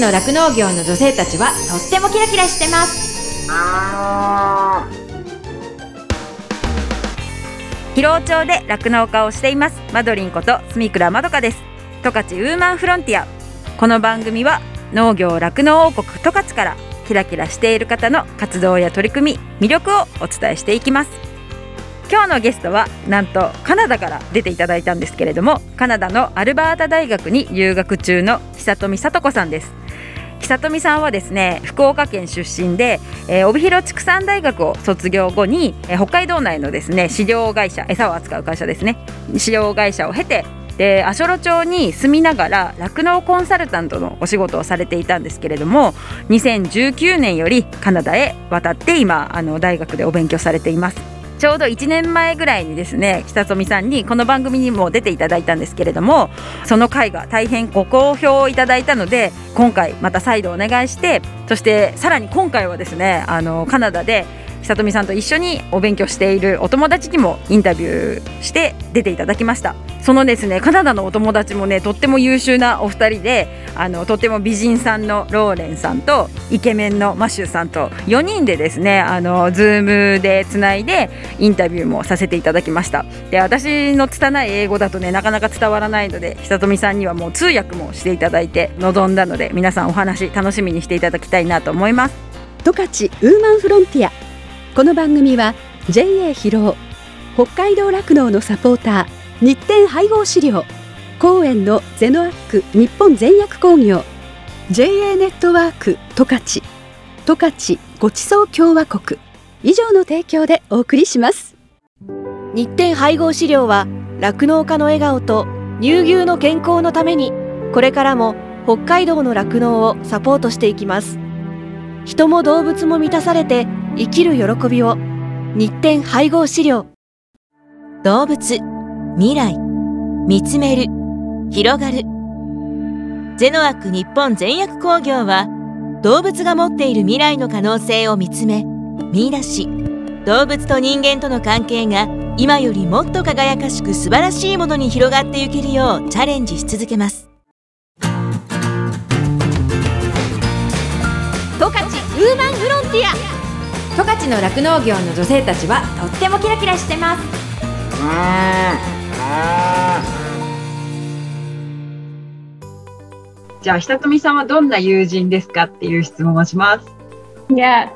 の酪農業の女性たちはとってもキラキラしてます。広尾町で酪農家をしています。マドリンこと住倉まどかです。十勝ウーマンフロンティア。この番組は農業酪農王国十勝からキラキラしている方の活動や取り組み魅力をお伝えしていきます。今日のゲストはなんとカナダから出ていただいたんですけれどもカナダのアルバータ大学に留学中の久富聡子さんです。久富さんはですね福岡県出身で、えー、帯広畜産大学を卒業後に、えー、北海道内のですね飼料会社餌を扱う会社ですね飼料会社を経てで足寄町に住みながら酪農コンサルタントのお仕事をされていたんですけれども2019年よりカナダへ渡って今あの大学でお勉強されています。ちょうど1年前ぐらいにですね久富さんにこの番組にも出ていただいたんですけれどもその回が大変ご好評いただいたので今回また再度お願いしてそしてさらに今回はですねあのカナダで久富さんと一緒にお勉強しているお友達にもインタビューして出ていただきました。そのですねカナダのお友達もねとっても優秀なお二人であのとっても美人さんのローレンさんとイケメンのマシューさんと4人でですねあの Zoom でつないでインタビューもさせていただきました。で私の拙い英語だとねなかなか伝わらないので久富さんにはもう通訳もしていただいて臨んだので皆さんお話楽しみにしていただきたいなと思います。十勝ウーマンフロンティア。この番組は JA 広尾北海道酪農のサポーター日展配合資料公園のゼノアック日本全薬工業 JA ネットワーク十勝十勝ごちそう共和国以上の提供でお送りします。日展配合資料は酪農家の笑顔と乳牛の健康のためにこれからも北海道の酪農をサポートしていきます。人も動物も満たされて生きる喜びを日展配合資料。動物未来見つめる広がる。ゼノアック日本全薬工業は動物が持っている未来の可能性を見つめ見出し。動物と人間との関係が今よりもっと輝かしく素晴らしいものに広がっていけるようチャレンジし続けます。十勝の酪農業の女性たちはとってもキラキラしてますじゃあ久富さんはどんな友人ですかっていう質問をします Yes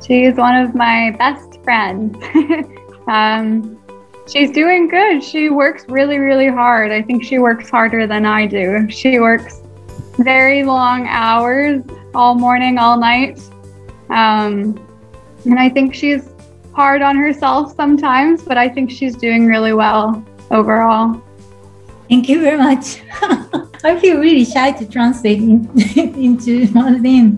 she is one of my best friends um, she's doing good she works really really hard I think she works harder than I do she works very long hours all morning all night um, And I think she's hard on herself sometimes, but I think she's doing really well overall. Thank you very much. I feel really shy to translate in, into Marlene.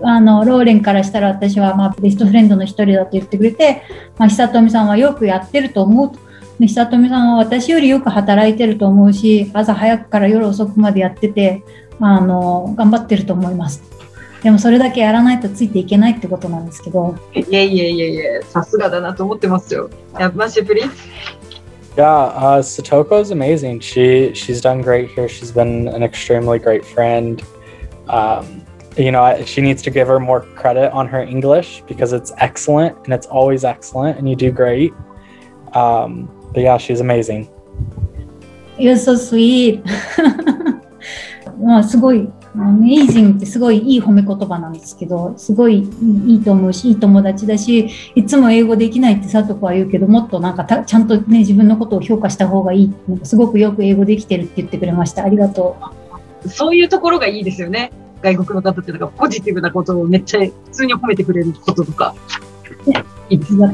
あのローレンからしたら私はまあベストフレンドの一人だと言ってくれて、まあ、久富さんはよくやってると思うと久富さんは私よりよく働いてると思うし朝早くから夜遅くまでやっててあの頑張ってると思いますでもそれだけやらないとついていけないってことなんですけど。いやいやいやいや、さすがだなと思ってますよ。やマシュプリ Yeah, uh, Satoko is amazing. She she's done great here. She's been an extremely great friend. Um, you know, she needs to give her more credit on her English because it's excellent and it's always excellent, and you do great. Um, but yeah, she's amazing. You're so sweet. まあすごいアメイジングってすごいいい褒め言葉なんですけど、すごいいいと思うし、いい友達だし、いつも英語できないって佐藤子は言うけど、もっとなんかちゃんとね、自分のことを評価した方がいい。なんかすごくよく英語できてるって言ってくれました。ありがとう。そういうところがいいですよね。外国の方ってなんかポジティブなことをめっちゃ普通に褒めてくれることとか。ね、いいですね。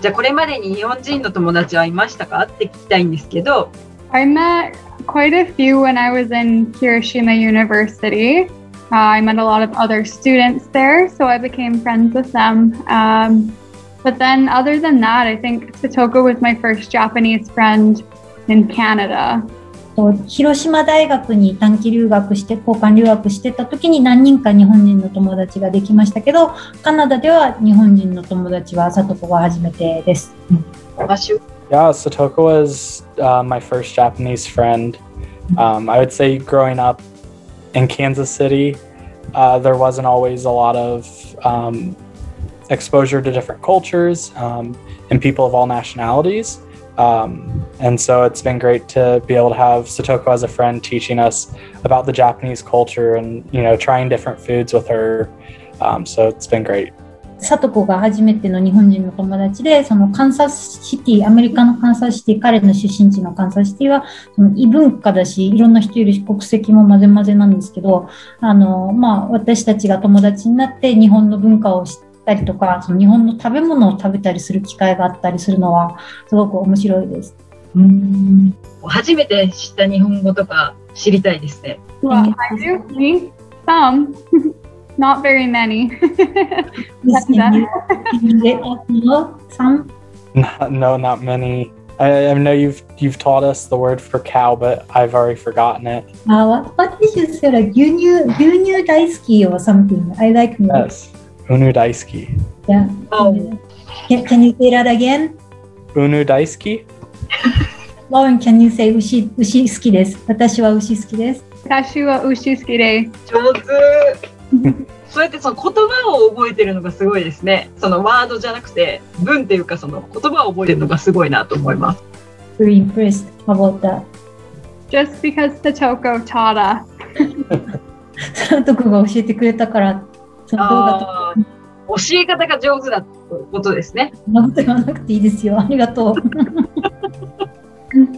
じゃあこれまでに日本人の友達はいましたか？って聞きたいんですけど。I met quite a few when I was in Hiroshima University. Uh, I met a lot of other students there, so I became friends with them. Um, but then, other than that, I think Satoko was my first Japanese friend in Canada. 広島大学に短期留学して交換留学してた時に何人か日本人の友達ができましたけどカナダでは日本人の友達はさとこが初めてです。 yeah, Satoko was uh, my first Japanese friend. Um, I would say growing up, in Kansas City, uh, there wasn't always a lot of um, exposure to different cultures um, and people of all nationalities. Um, and so it's been great to be able to have Satoko as a friend teaching us about the Japanese culture and, you know, trying different foods with her. Um, so it's been great. さとこが初めての日本人の友達で、そのカンサスシティ、アメリカのカンサスシティ、彼の出身地のカンサスシティは、その異文化だし、いろんな人いるし、国籍も混ぜ混ぜなんですけど、あの、まあ、私たちが友達になって日本の文化を知ったりとか、その日本の食べ物を食べたりする機会があったりするのは、すごく面白いです。うん初めて知った日本語とか知りたいですね。Well, I do. Me? Some. Not very many. Yes, can you- can you let us know some? Not, no, not many. I, I know you've you've taught us the word for cow, but I've already forgotten it. Uh, what, what did you say? Like 牛乳、牛乳大好き or something. I like milk. Yes, unu daisuki. Yeah. Oh. Can, can you say that again? Unu daisuki. Lauren, can you say 牛、牛好きです。私は牛好きです。 Kashu wa ushisuki de. 上手 そうやってその言葉を覚えてるのがすごいですね。そのワードじゃなくて文っていうかその言葉を覚えてるのがすごいなと思います。Very impressed about that. Just because Satoko taught us. そのとこが教えてくれたから、その動画と教え方が上手だってことですね。そんなこと言わなくていいですよ。ありがとう。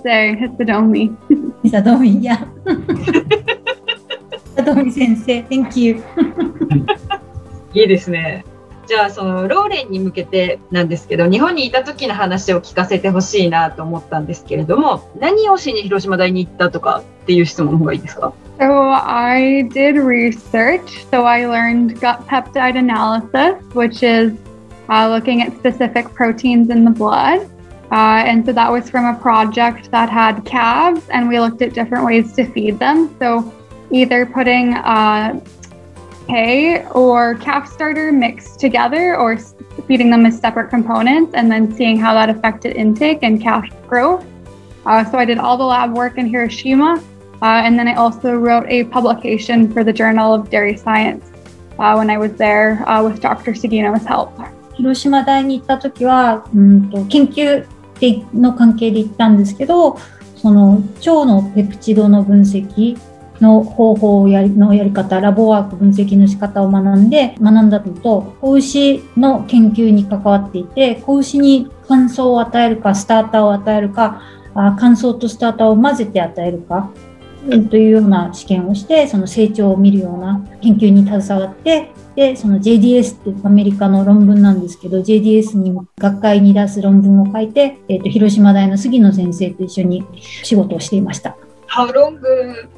Say, Hisadomi. ミサドミ、いや。サドミ先生、Thank you. いいですね。じゃあそのローレンに向けてなんですけど日本にいた時の話を聞かせてほしいなと思ったんですけれども何をしに広島大に行ったとかっていう質問の方がいいですか So I did research. So I learned gut peptide analysis, which is uh, looking at specific proteins in the blood. Uh, and so that was from a project that had calves, and we looked at different ways to feed them. So either putting uh, hay or calf starter mixed together, or s- feeding them as separate components, and then seeing how that affected intake and calf growth. Uh, so I did all the lab work in Hiroshima. Uh, and then I also wrote a publication for the Journal of Dairy Science uh, when I was there uh, with Dr. Sugino's help. 広島大に行った時は、うんと研究の関係で行ったんですけど、その腸のペプチドの分析 の方法をやりのやり方、ラボワーク分析の仕方を学んで、学んだのと、子牛の研究に関わっていて、子牛に乾燥を与えるか、スターターを与えるか、あ乾燥とスターターを混ぜて与えるか、というような試験をして、その成長を見るような研究に携わって、で、その JDS ってアメリカの論文なんですけど、JDS に学会に出す論文を書いて、えっ、と、広島大の杉野先生と一緒に仕事をしていました。How long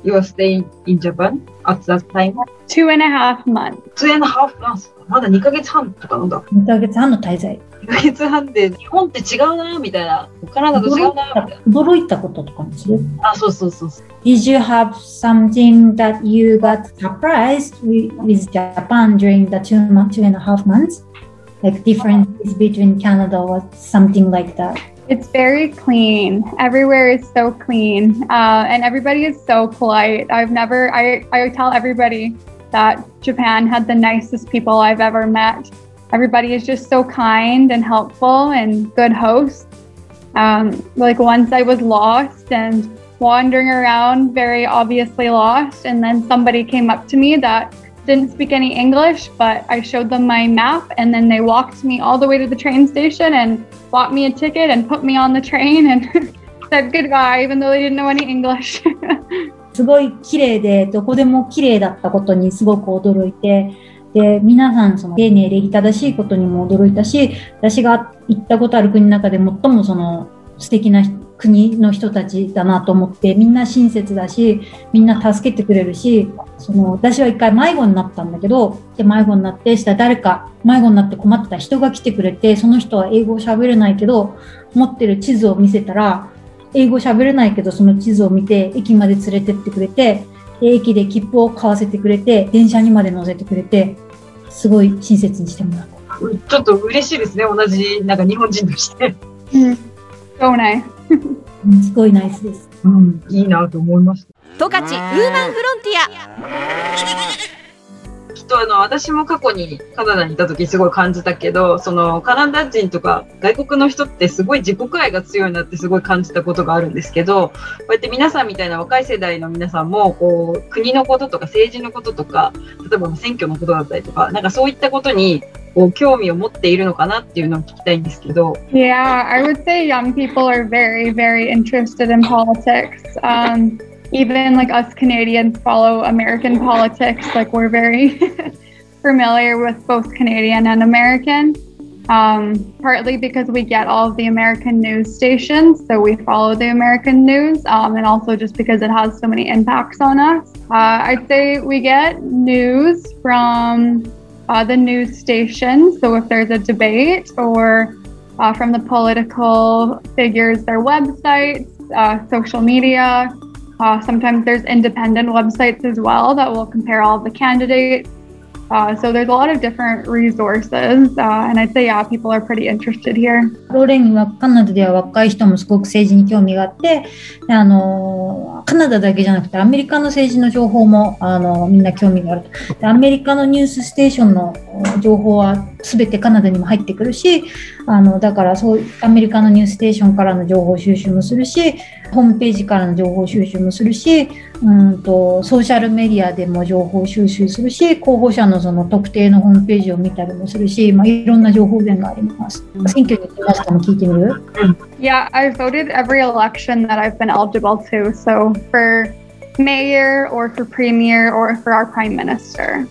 you staying in Japan at that time? Two and a half months. Two and a half months. まだ2ヶ月半とかなんだ。2ヶ月半の滞在。2ヶ月半で日本って違うなみたいな。カナダと違うなみたいな。驚いたこととかもするあ、そうそうそうそう。Did you have something that you got surprised with, Japan during the two, two and a half months? Like differences between Canada or something like that? It's very clean. Everywhere is so clean. Uh, and everybody is so polite. I've never, I, I tell everybody that Japan had the nicest people I've ever met. Everybody is just so kind and helpful and good hosts. Um, like once I was lost and wandering around, very obviously lost, and then somebody came up to me that didn't speak any English, but I showed them my map, and then they walked me all the way to the train station and bought me a ticket and put me on the train and said goodbye, even though they didn't know any English. すごい綺麗で、どこでも綺麗だったことにすごく驚いて、で、皆さん、その、丁寧礼儀正しいことにも驚いたし、私が行ったことある国の中で最もその、素敵な 国の人たちだなと思って、みんな親切だし、みんな助けてくれるし、その、私は一回迷子になったんだけど、で、迷子になって、したら誰か迷子になって困ってた人が来てくれて、その人は英語を喋れないけど、持ってる地図を見せたら、英語喋れないけど、その地図を見て、駅まで連れてってくれて、で駅で切符を買わせてくれて、電車にまで乗せてくれて、すごい親切にしてもらった。ちょっと嬉しいですね。同じ、なんか日本人として。so nice. うんすごいナイスです。うん、いいなと思いました。十勝ウーマンフロンティアきっとあの私も過去にカナダにいた時すごい感じたけどそのカナダ人とか外国の人ってすごい自国愛が強いなってすごい感じたことがあるんですけどこうやって皆さんみたいな若い世代の皆さんもこう国のこととか政治のこととか例えば選挙のことだったりとかなんかそういったことに こう興味を持っているのかなっていうのを聞きたいんですけど。 Yeah, I would say young people are very, very interested in politics. Um, even like us Canadians follow American politics. Like we're very familiar with both Canadian and American. Um, partly because we get all of the American news stations, so we follow the American news, um, and also just because it has so many impacts on us. Uh, I'd say we get news from the news stations. So if there's a debate or uh, from the political figures, their websites, uh, social media. Uh, sometimes there's independent websites as well that will compare all the candidates. Uh, so there's a lot of different resources, uh, and I'd say yeah, people are pretty interested here. ローレンはカナダでは若い人もすごく政治に興味があって、あのカナダだけじゃなくてアメリカの政治の情報もあのみんな興味があるとアメリカのニュースステーションの情報は全てカナダにも入ってくるしあのだからそうアメリカのニュースステーションからの情報収集もするしホームページからの情報収集もするしうんとソーシャルメディアでも情報収集するし候補者のその特定のホームページを見たりもするし、まあ、いろんな情報源があります。選挙に行きましたも聞いてみる Yeah, I've voted every election that I've been eligible to. So for mayor or for premier or for our prime minister.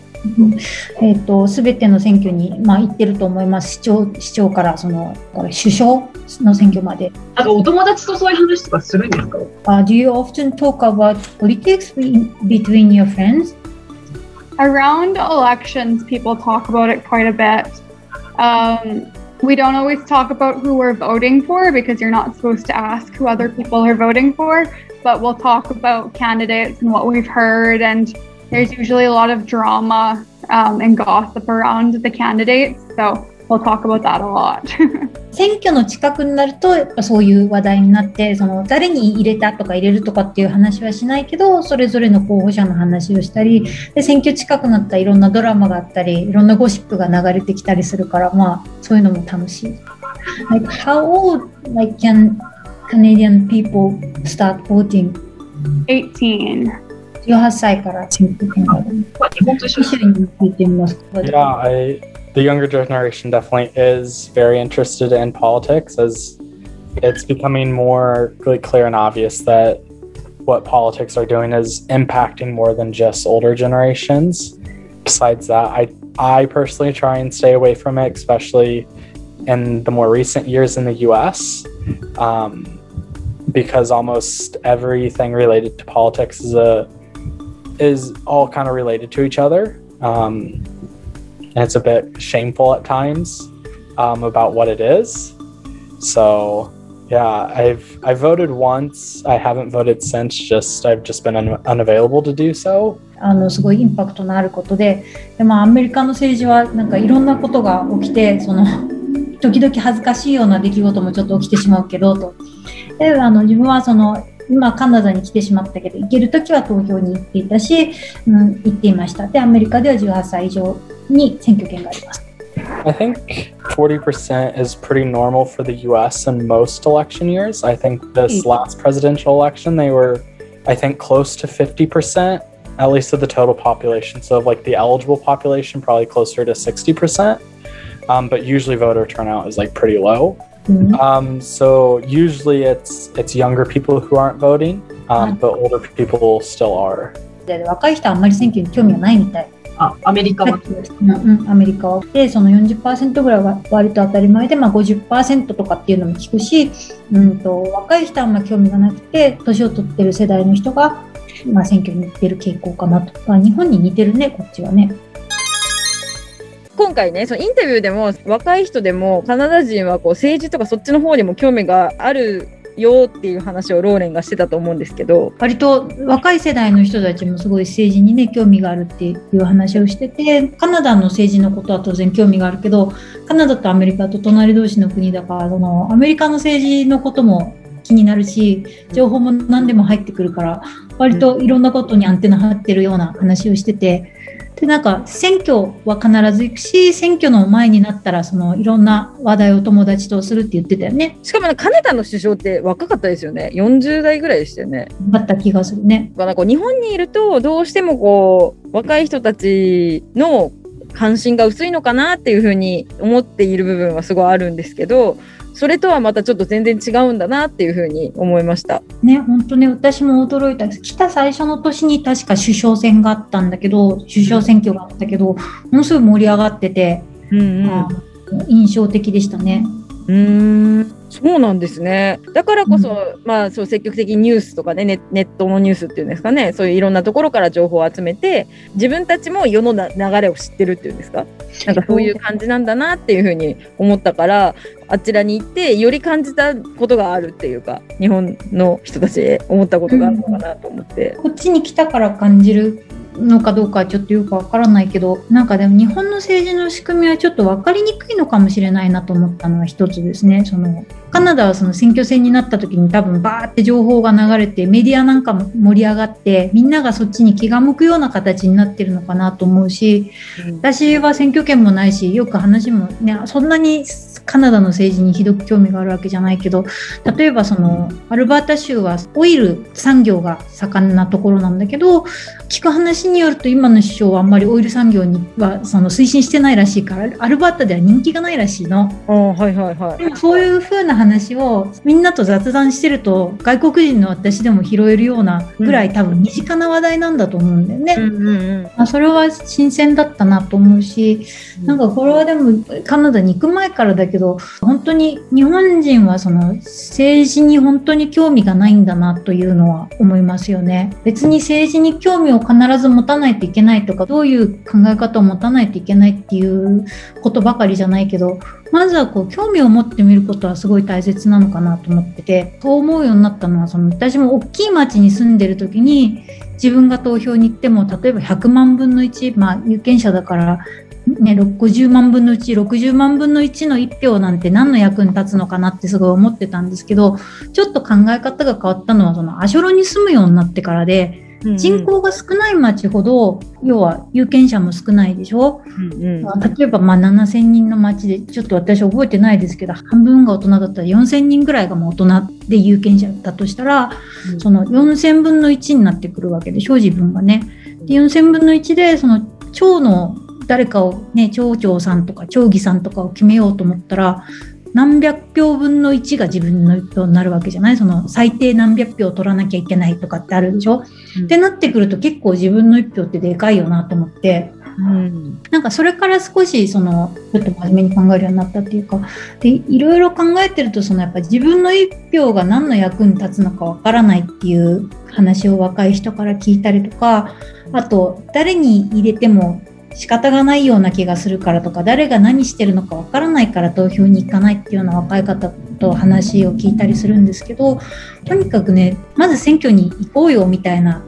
えっと全ての選挙に、まあ、行ってると思います市長市長からその首相の選挙まで。なんかお友達とそういう話とかするんですか Uh, do you often talk about politics be- between your friends? Around elections, people talk about it quite a bit. Um, we don't always talk about who we're voting for because you're not supposed to ask who other people are voting for, but we'll talk about candidates and what we've heard. And there's usually a lot of drama um, and gossip around the candidates. So we'll talk about that a lot. 選挙の近くになるとやっぱそういう話題になってその誰に入れたとか入れるとかっていう話はしないけどそれぞれの候補者の話をしたりで選挙近くなったらいろんなドラマがあったりいろんなゴシップが流れてきたりするからまあそういうのも楽しい。Like how old like can Canadian people start voting? 18. 18歳から選挙権がある。まあ日本と一緒一緒に聞いてみます。 Yeah, I the younger generation definitely is very interested in politics as it's becoming more really clear and obvious that what politics are doing is impacting more than just older generations. Besides that, I I personally try and stay away from it, especially in the more recent years in the US. Um, because almost everything related to politics is a is all kind of related to each other. Um, and it's a bit shameful at times um, about what it is. So yeah, I've I voted once. I haven't voted since. Just I've just been un- unavailable to do so. あのすごいインパクトのあることでで、まあ、アメリカの政治はなんかいろんなことが起きてその時々恥ずかしいような出来事もちょっと起きてしまうけどとであの自分はその 今カナダに来てしまったけど行ける時は投票に行っていたし、うん、行っていましたでアメリカでは18歳以上に選挙権があります I think 40% is pretty normal for the US in most election years. I think this last presidential election, they were, I think, close to 50%, at least of the total population. So, of like the eligible population, probably closer to 60%. Um, but usually voter turnout is like pretty low. うん Um, so usually it's it's younger people who aren't voting, um, but older people still are. で若い人はあんまり選挙に興味がないみたいあアメリカは？うんうん、アメリカは。で、その40%ぐらいは割と当たり前で、まあ、50%とかっていうのも聞くし、うんと、若い人はあんま興味がなくて、年を取ってる世代の人が、まあ、選挙に行ってる傾向かなと。まあ、日本に似てるね、こっちはね。今回ね、そのインタビューでも若い人でもカナダ人はこう政治とかそっちの方にも興味があるよっていう話をローレンがしてたと思うんですけど、割と若い世代の人たちもすごい政治にね、興味があるっていう話をしてて、カナダの政治のことは当然興味があるけど、カナダとアメリカと隣同士の国だから、そのアメリカの政治のことも気になるし、情報も何でも入ってくるから、割といろんなことにアンテナ張ってるような話をしてて、で、なんか選挙は必ず行くし、選挙の前になったら、そのいろんな話題を友達とするって言ってたよね。しかもね、カナダの首相って若かったですよね。40代ぐらいでしたよね。だった気がするね。なんか日本にいると、どうしてもこう、若い人たちの関心が薄いのかなっていうふうに思っている部分はすごいあるんですけど、それとはまたちょっと全然違うんだなっていうふうに思いました。ね、本当ね、私も驚いたです。来た最初の年に確か首相選があったんだけど、首相選挙があったけど、ものすごい盛り上がってて、うんうんあ印象的でしたね。うーん。そうなんですね。だからこそ、まあ、そう積極的にニュースとかねネ、ネットのニュースっていうんですかね、そういういろんなところから情報を集めて、自分たちも世のな流れを知ってるっていうんですか、なんかそういう感じなんだなっていうふうに思ったから、あちらに行って、より感じたことがあるっていうか、日本の人たちへ思ったことがあるのかなと思って。こっちに来たから感じるのかどうかはちょっとよくわからないけど、なんかでも日本の政治の仕組みはちょっと分かりにくいのかもしれないなと思ったのは一つですね。そのカナダはその選挙戦になった時に多分バーって情報が流れてメディアなんかも盛り上がってみんながそっちに気が向くような形になってるのかなと思うし、私は選挙権もないしよく話もねそんなにカナダの政治にひどく興味があるわけじゃないけど例えばそのアルバータ州はオイル産業が盛んなところなんだけど聞く話によると今の首相はあんまりオイル産業にはその推進してないらしいからアルバータでは人気がないらしいの。ああはいはいはい。でもそういう風な話をみんなと雑談してると外国人の私でも拾えるようなぐらい多分身近な話題なんだと思うんだよね。うんうんうんまあ、それは新鮮だったなと思うし、なんかこれはでもカナダに行く前からだけど、本当に日本人はその政治に本当に興味がないんだなというのは思いますよね。別に政治に興味を必ず持たないといけないとか、どういう考え方を持たないといけないっていうことばかりじゃないけど、まずはこう興味を持ってみることはすごい大切なのかなと思ってて、そう思うようになったのは、その私も大きい町に住んでる時に、自分が投票に行っても、例えば100万分の1、まあ有権者だから、ね、50万分の1、60万分の1の1票なんて何の役に立つのかなってすごい思ってたんですけど、ちょっと考え方が変わったのは、そのアショロに住むようになってからで、人口が少ない町ほど、要は有権者も少ないでしょ？うんうん。まあ例えばまあ7000人の町で、ちょっと私覚えてないですけど、半分が大人だったら4000人ぐらいがもう大人で有権者だとしたら、うん。その4000分の1になってくるわけでしょ、自分がね。で4000分の1で、その町の誰かをね、町長さんとか町議さんとかを決めようと思ったら、何百票分の1が自分の票になるわけじゃない？その最低何百票取らなきゃいけないとかってあるでしょ、うん。ってなってくると結構自分の1票ってでかいよなと思って、うん。なんかそれから少しそのちょっと真面目に考えるようになったっていうかでいろいろ考えてるとそのやっぱ自分の一票が何の役に立つのかわからないっていう話を若い人から聞いたりとかあと誰に入れても仕方がないような気がするからとか誰が何してるのかわからないから投票に行かないっていうような若い方と話を聞いたりするんですけどとにかくねまず選挙に行こうよみたいな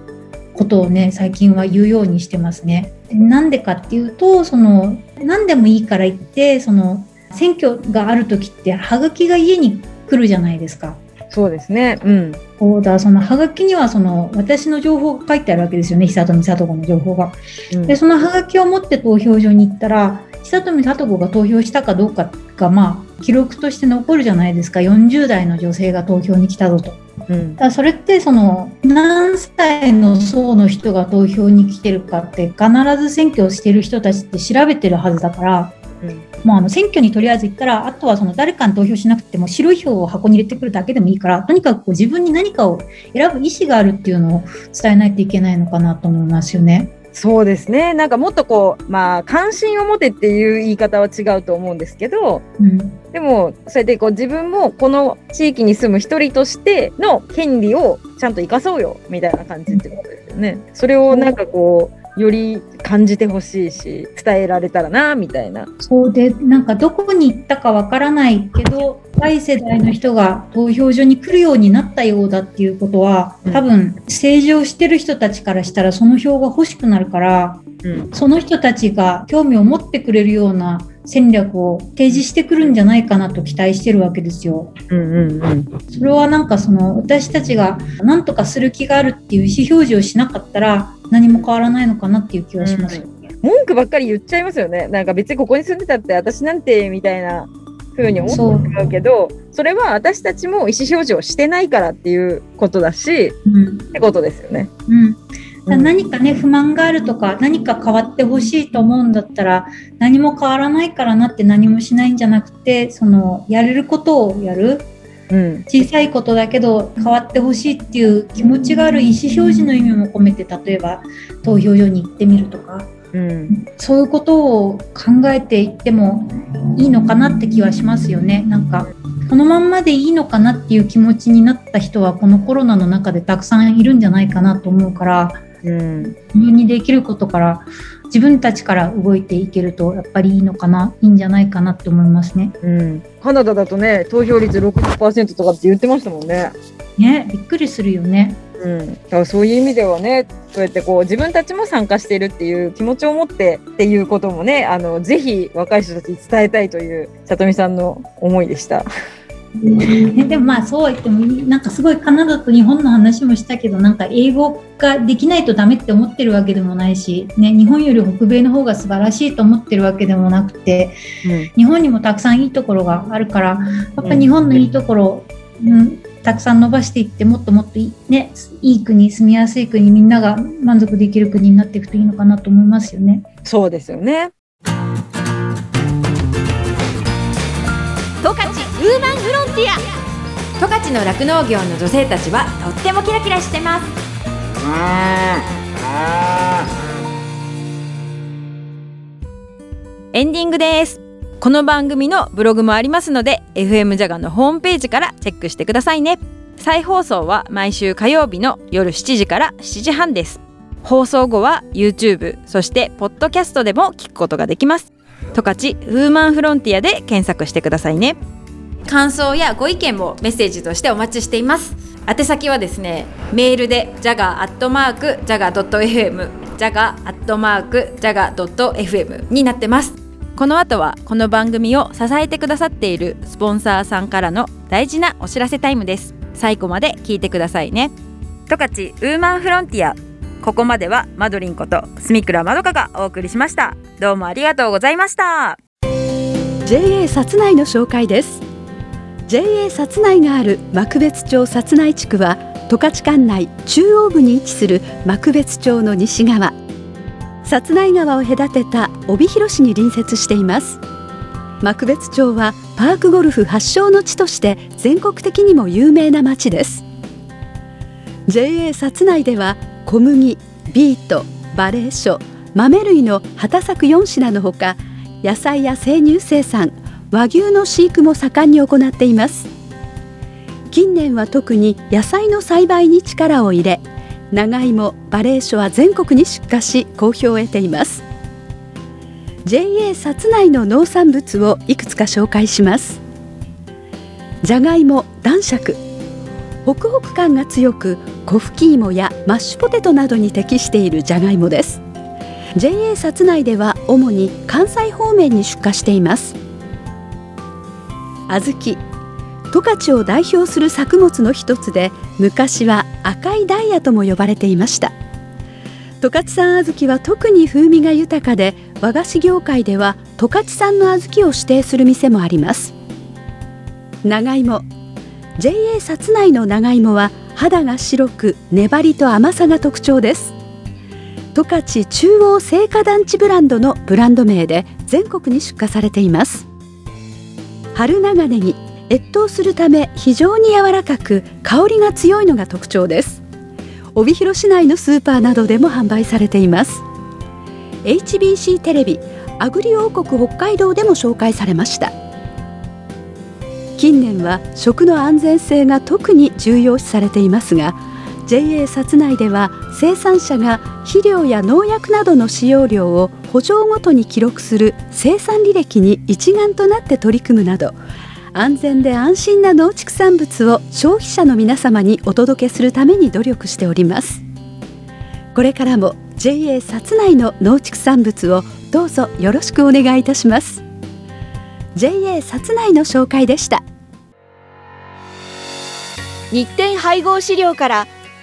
ことをね最近は言うようにしてますね。なんでかっていうとその何でもいいから行ってその選挙がある時ってはがきが家に来るじゃないですか。そうですね。うん。そうだそのはがきにはその私の情報が書いてあるわけですよね久富聡子の情報が。うんでそのハガキを持って投票所に行ったら久富聡子が投票したかどうかがまあ記録として残るじゃないですか40代の女性が投票に来たぞと。うんだそれってその何歳の層の人が投票に来てるかって必ず選挙をしてる人たちって調べてるはずだから、うんもうあの選挙にとりあえず行ったらあとはその誰かに投票しなくても白い票を箱に入れてくるだけでもいいからとにかくこう自分に何かを選ぶ意思があるっていうのを伝えないといけないのかなと思いますよね。そうですね。なんかもっとこう、まあ、関心を持てっていう言い方は違うと思うんですけど、うんでも、それでこう自分もこの地域に住む一人としての権利をちゃんと生かそうよ、みたいな感じってことですよね。それをなんかこう、より感じてほしいし、伝えられたらな、みたいな。そうで、なんかどこに行ったかわからないけど、若い世代の人が投票所に来るようになったようだっていうことは、多分政治をしてる人たちからしたらその票が欲しくなるから、うん。その人たちが興味を持ってくれるような戦略を提示してくるんじゃないかなと期待してるわけですよ。うんうんうん。それはなんかその私たちが何とかする気があるっていう意思表示をしなかったら何も変わらないのかなっていう気はしますよね。文句ばっかり言っちゃいますよね。なんか別にここに住んでたって私なんてみたいな風に思ってしまうけど、それは私たちも意思表示をしてないからっていうことだし、うんってことですよね。うん、だから何かね不満があるとか何か変わってほしいと思うんだったら何も変わらないからなって何もしないんじゃなくてそのやれることをやるうん。小さいことだけど変わってほしいっていう気持ちがある意思表示の意味も込めて例えば投票所に行ってみるとかうん。そういうことを考えていってもいいのかなって気はしますよね。なんかこのまんまでいいのかなっていう気持ちになった人はこのコロナの中でたくさんいるんじゃないかなと思うからうん。自分にできることから自分たちから動いていけるとやっぱりいいのかないいんじゃないかなって思いますね。うん。カナダだとね、投票率60%とかって言ってましたもんね。ねびっくりするよね。うん、だからそういう意味ではね、そうやってこう自分たちも参加しているっていう気持ちを持ってっていうこともね、あのぜひ若い人たちに伝えたいという里見さんの思いでした。ね、でもまあそうは言ってもなんかすごいカナダと日本の話もしたけどなんか英語ができないとダメって思ってるわけでもないし、ね、日本より北米の方が素晴らしいと思ってるわけでもなくて日本にもたくさんいいところがあるからやっぱ日本のいいところ、うん、たくさん伸ばしていってもっともっといい,、ね、いい国住みやすい国みんなが満足できる国になっていくといいのかなと思いますよね。そうですよね。ア十勝の酪農業の女性たちはとってもキラキラしてますエンディングです。この番組のブログもありますので FM ジャガのホームページからチェックしてくださいね。再放送は毎週火曜日の夜7時から7時半です。放送後は YouTube そしてポッドキャストでも聞くことができます。十勝ウーマンフロンティアで検索してくださいね。感想やご意見もメッセージとしてお待ちしています。宛先はですねメールで jaga.jaga.fm jaga.jaga.fm になってます。この後はこの番組を支えてくださっているスポンサーさんからの大事なお知らせタイムです。最後まで聞いてくださいね。十勝ウーマンフロンティア。ここまではマドリンこと住倉まどかがお送りしました。どうもありがとうございました。JA 薩内の紹介です JA 薩内がある幕別町薩内地区は十勝管内中央部に位置する幕別町の西側。薩内川を隔てた帯広市に隣接しています。幕別町はパークゴルフ発祥の地として全国的にも有名な町です。JA 薩内では小麦、ビート、バレー書、豆類の畑作4品のほか野菜や生乳生産和牛の飼育も盛んに行っています。近年は特に野菜の栽培に力を入れ長芋バレー書は全国に出荷し好評を得ています。JA 薩内の農産物をいくつか紹介します。じゃがいも男爵。ホクホク感が強く小吹き芋やマッシュポテトなどに適しているじゃがいもです。JA 薩内では主に関西方面に出荷しています。小豆。十勝を代表する作物の一つで昔は赤いダイヤとも呼ばれていました。十勝産小豆は特に風味が豊かで和菓子業界では十勝産の小豆を指定する店もあります。長芋。JA 薩内の長芋は肌が白く粘りと甘さが特徴です。十勝中央製菓団地ブランドのブランド名で全国に出荷されています。春長ネギ越冬するため非常に柔らかく香りが強いのが特徴です。帯広市内のスーパーなどでも販売されています。HBC テレビアグリ王国北海道でも紹介されました。近年は食の安全性が特に重要視されていますが JA 薩内では生産者が肥料や農薬などの使用量を補助ごとに記録する生産履歴に一丸となって取り組むなど安全で安心な農畜産物を消費者の皆様にお届けするために努力しております。これからも JA 薩内の農畜産物をどうぞよろしくお願いいたします。JA 札内の紹介でした。日展配合飼料から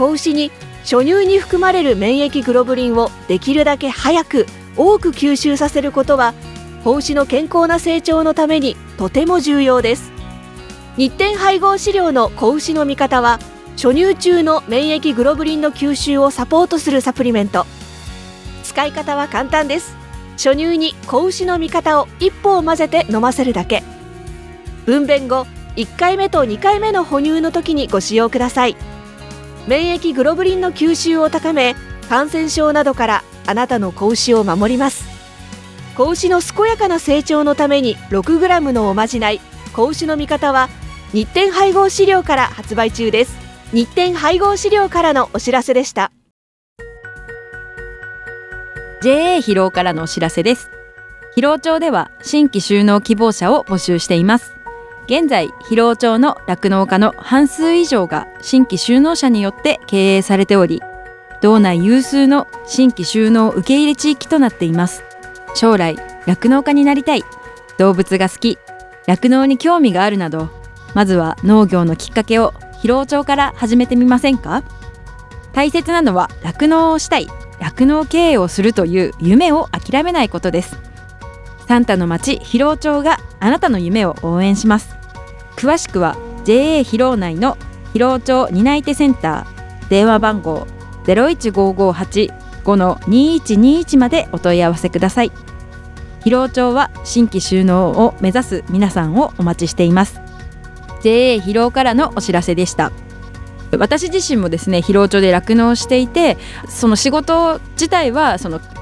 子牛に初乳に含まれる免疫グロブリンをできるだけ早く多く吸収させることは子牛の健康な成長のためにとても重要です。日展配合飼料の子牛の味方は初乳中の免疫グロブリンの吸収をサポートするサプリメント。使い方は簡単です。初乳に子牛の味方を一歩を混ぜて飲ませるだけ。分娩後1回目と2回目の哺乳の時にご使用ください。免疫グロブリンの吸収を高め感染症などからあなたの子牛を守ります。子牛の健やかな成長のために 6g のおまじない。子牛の味方は日展配合飼料から発売中です。日展配合飼料からのお知らせでした。JA 疲労からのお知らせです。疲労町では新規就農希望者を募集しています。現在疲労町の酪農家の半数以上が新規就農者によって経営されており道内有数の新規就農受け入れ地域となっています。将来酪農家になりたい。動物が好き。酪農に興味があるなどまずは農業のきっかけを疲労町から始めてみませんか？大切なのは酪農をしたい。酪農経営をするという夢を諦めないことです。サンタの町疲労町があなたの夢を応援します。詳しくは JA 疲労内の疲労町担い手センター電話番号01558-5-2121までお問い合わせください。疲労町は新規就農を目指す皆さんをお待ちしています。JA 疲労からのお知らせでした。私自身もですね疲労町で酪農していてその仕事自体はその